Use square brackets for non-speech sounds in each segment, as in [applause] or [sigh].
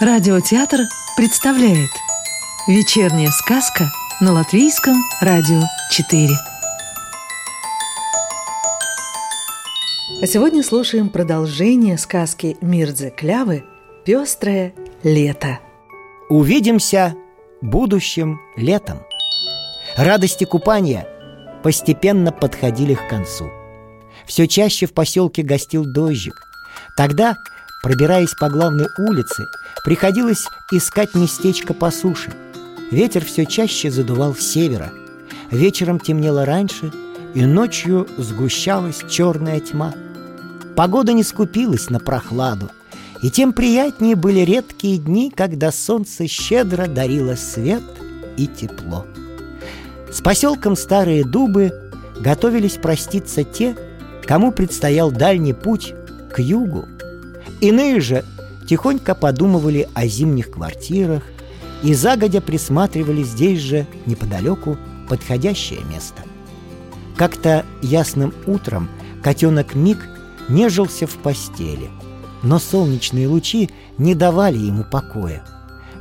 Радиотеатр представляет Вечерняя сказка на Латвийском радио 4 А сегодня слушаем продолжение сказки Мирдзе Клявы «Пестрое лето» Увидимся будущим летом. Радости купания постепенно подходили к концу. Все чаще в поселке гостил дождик. Тогда, пробираясь по главной улице, Приходилось искать местечко по суше. Ветер все чаще задувал с севера. Вечером темнело раньше, и ночью сгущалась черная тьма. Погода не скупилась на прохладу, и тем приятнее были редкие дни, когда солнце щедро дарило свет и тепло. С поселком Старые Дубы готовились проститься те, кому предстоял дальний путь к югу. Иные же тихонько подумывали о зимних квартирах и загодя присматривали здесь же, неподалеку, подходящее место. Как-то ясным утром котенок Мик нежился в постели, но солнечные лучи не давали ему покоя.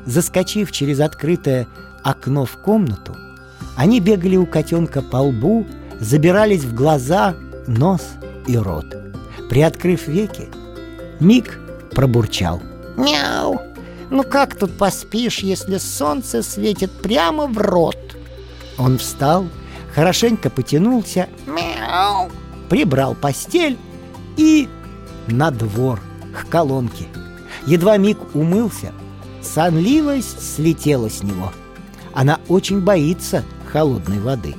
Заскочив через открытое окно в комнату, они бегали у котенка по лбу, забирались в глаза, нос и рот. Приоткрыв веки, Мик пробурчал. «Мяу! Ну как тут поспишь, если солнце светит прямо в рот?» Он встал, хорошенько потянулся, мяу, прибрал постель и на двор, к колонке. Едва Мик умылся, сонливость слетела с него. Она очень боится холодной воды.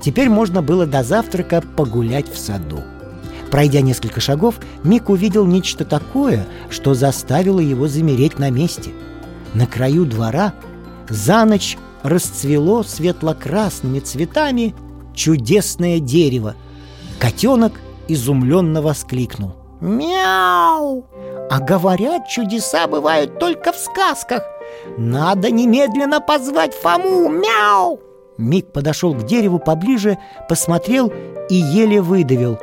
Теперь можно было до завтрака погулять в саду. Пройдя несколько шагов, Мик увидел нечто такое, что заставило его замереть на месте. На краю двора за ночь расцвело светло-красными цветами чудесное дерево. Котенок изумленно воскликнул. «Мяу! А говорят, чудеса бывают только в сказках. Надо немедленно позвать Фому! Мяу!» Мик подошел к дереву поближе, посмотрел и еле выдавил.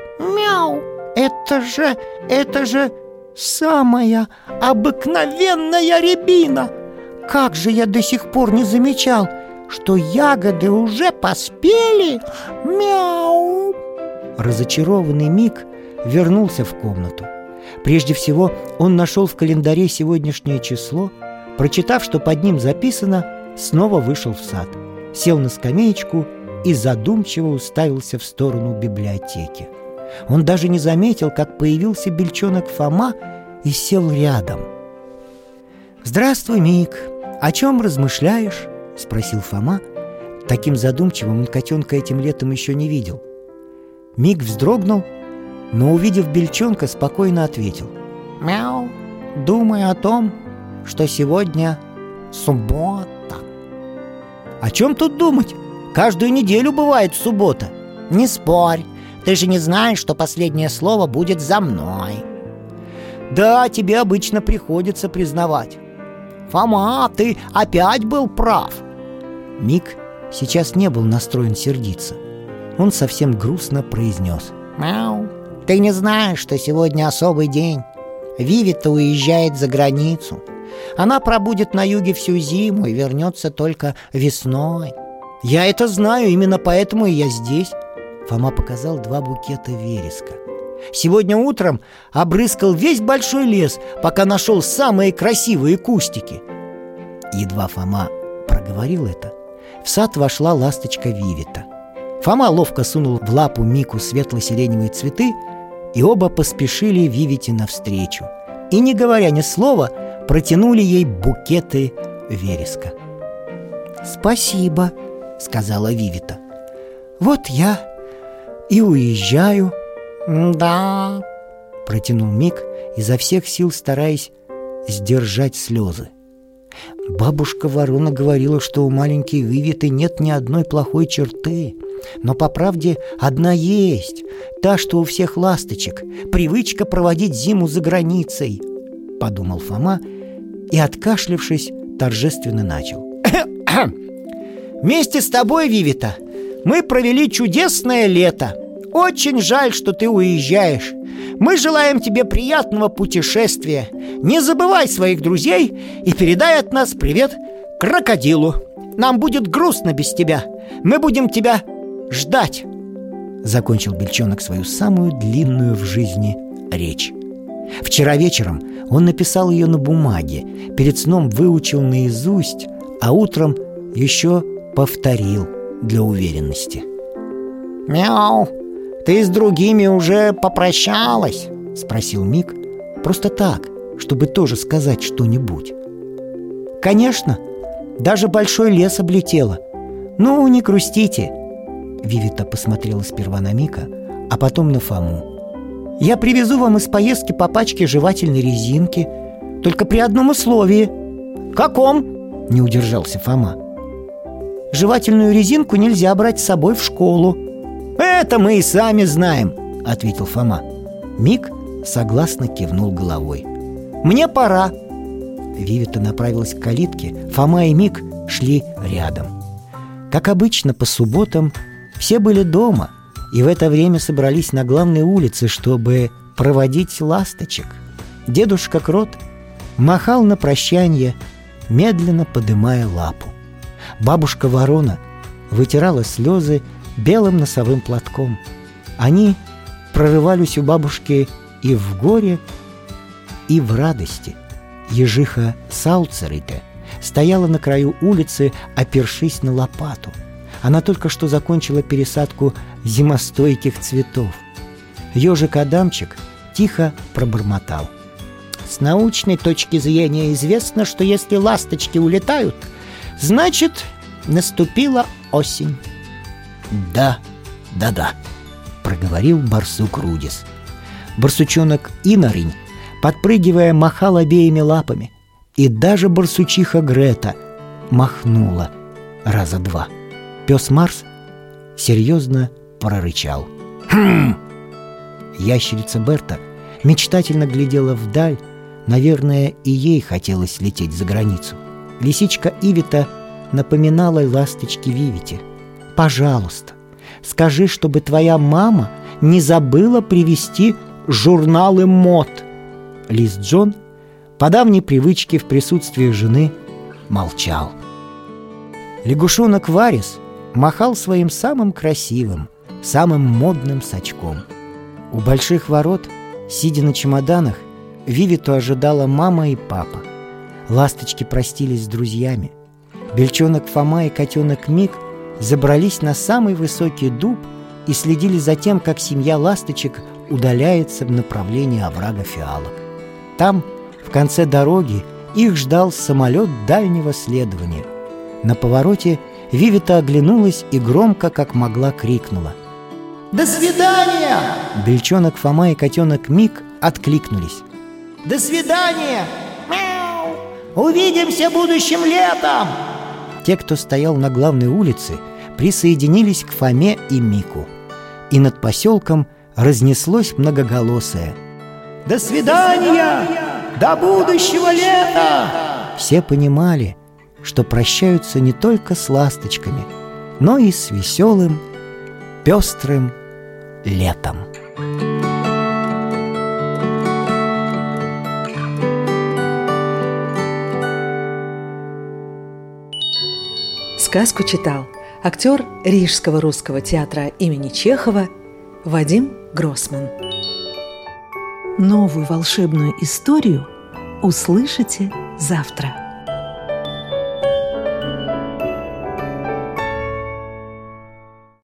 Это же, это же самая обыкновенная рябина! Как же я до сих пор не замечал, что ягоды уже поспели? Мяу!» Разочарованный Мик вернулся в комнату. Прежде всего, он нашел в календаре сегодняшнее число, прочитав, что под ним записано, снова вышел в сад, сел на скамеечку и задумчиво уставился в сторону библиотеки. Он даже не заметил, как появился бельчонок Фома и сел рядом. «Здравствуй, Мик! О чем размышляешь?» — спросил Фома. Таким задумчивым он котенка этим летом еще не видел. Мик вздрогнул, но, увидев бельчонка, спокойно ответил. «Мяу! Думаю о том, что сегодня суббота». «О чем тут думать? Каждую неделю бывает суббота». «Не спорь, ты же не знаешь, что последнее слово будет за мной. Да, тебе обычно приходится признавать. Фома, ты опять был прав. Мик сейчас не был настроен сердиться. Он совсем грустно произнес. Мяу, ты не знаешь, что сегодня особый день. Вивита уезжает за границу. Она пробудет на юге всю зиму и вернется только весной. Я это знаю, именно поэтому и я здесь Фома показал два букета вереска. Сегодня утром обрыскал весь большой лес, пока нашел самые красивые кустики. Едва Фома проговорил это, в сад вошла ласточка Вивита. Фома ловко сунул в лапу Мику светло-сиреневые цветы, и оба поспешили Вивите навстречу. И, не говоря ни слова, протянули ей букеты вереска. «Спасибо», — сказала Вивита. «Вот я и уезжаю». «Да», — протянул Мик, изо всех сил стараясь сдержать слезы. Бабушка Ворона говорила, что у маленькой Вивиты нет ни одной плохой черты. Но, по правде, одна есть. Та, что у всех ласточек. Привычка проводить зиму за границей. Подумал Фома и, откашлившись, торжественно начал. [coughs] «Вместе с тобой, Вивита, мы провели чудесное лето. Очень жаль, что ты уезжаешь. Мы желаем тебе приятного путешествия. не забывай своих друзей и передай от нас привет крокодилу. Нам будет грустно без тебя. Мы будем тебя ждать. Закончил Бельчонок свою самую длинную в жизни речь. Вчера вечером он написал ее на бумаге, перед сном выучил наизусть, а утром еще повторил для уверенности. «Мяу, ты с другими уже попрощалась?» — спросил Мик. Просто так, чтобы тоже сказать что-нибудь. «Конечно, даже большой лес облетела. Ну, не грустите!» Вивита посмотрела сперва на Мика, а потом на Фому. Я привезу вам из поездки по пачке жевательной резинки Только при одном условии «Каком?» – не удержался Фома Жевательную резинку нельзя брать с собой в школу «Это мы и сами знаем», – ответил Фома Мик согласно кивнул головой «Мне пора!» Вивита направилась к калитке Фома и Мик шли рядом Как обычно, по субботам все были дома – и в это время собрались на главной улице, чтобы проводить ласточек. Дедушка Крот махал на прощание, медленно подымая лапу. Бабушка Ворона вытирала слезы белым носовым платком. Они прорывались у бабушки и в горе, и в радости. Ежиха Сауцерите стояла на краю улицы, опершись на лопату – она только что закончила пересадку зимостойких цветов. Ежик Адамчик тихо пробормотал. С научной точки зрения известно, что если ласточки улетают, значит, наступила осень. Да, да-да, проговорил барсук Рудис. Барсучонок Инорень, подпрыгивая, махал обеими лапами, и даже барсучиха Грета махнула раза два. Пес Марс серьезно прорычал. «Хм!» Ящерица Берта мечтательно глядела вдаль, наверное, и ей хотелось лететь за границу. Лисичка Ивита напоминала ласточке Вивите. «Пожалуйста, скажи, чтобы твоя мама не забыла привезти журналы мод». Лис Джон по давней привычке в присутствии жены молчал. Лягушонок Варис махал своим самым красивым, самым модным сачком. У больших ворот, сидя на чемоданах, Вивиту ожидала мама и папа. Ласточки простились с друзьями. Бельчонок Фома и котенок Мик забрались на самый высокий дуб и следили за тем, как семья ласточек удаляется в направлении оврага фиалок. Там, в конце дороги, их ждал самолет дальнего следования. На повороте – Вивита оглянулась и громко, как могла, крикнула. «До свидания!» Бельчонок Фома и котенок Мик откликнулись. «До свидания! Мяу! Увидимся будущим летом!» Те, кто стоял на главной улице, присоединились к Фоме и Мику. И над поселком разнеслось многоголосое. «До свидания! До будущего лета!» Все понимали – что прощаются не только с ласточками, но и с веселым, пестрым летом. Сказку читал актер Рижского русского театра имени Чехова Вадим Гроссман. Новую волшебную историю услышите завтра.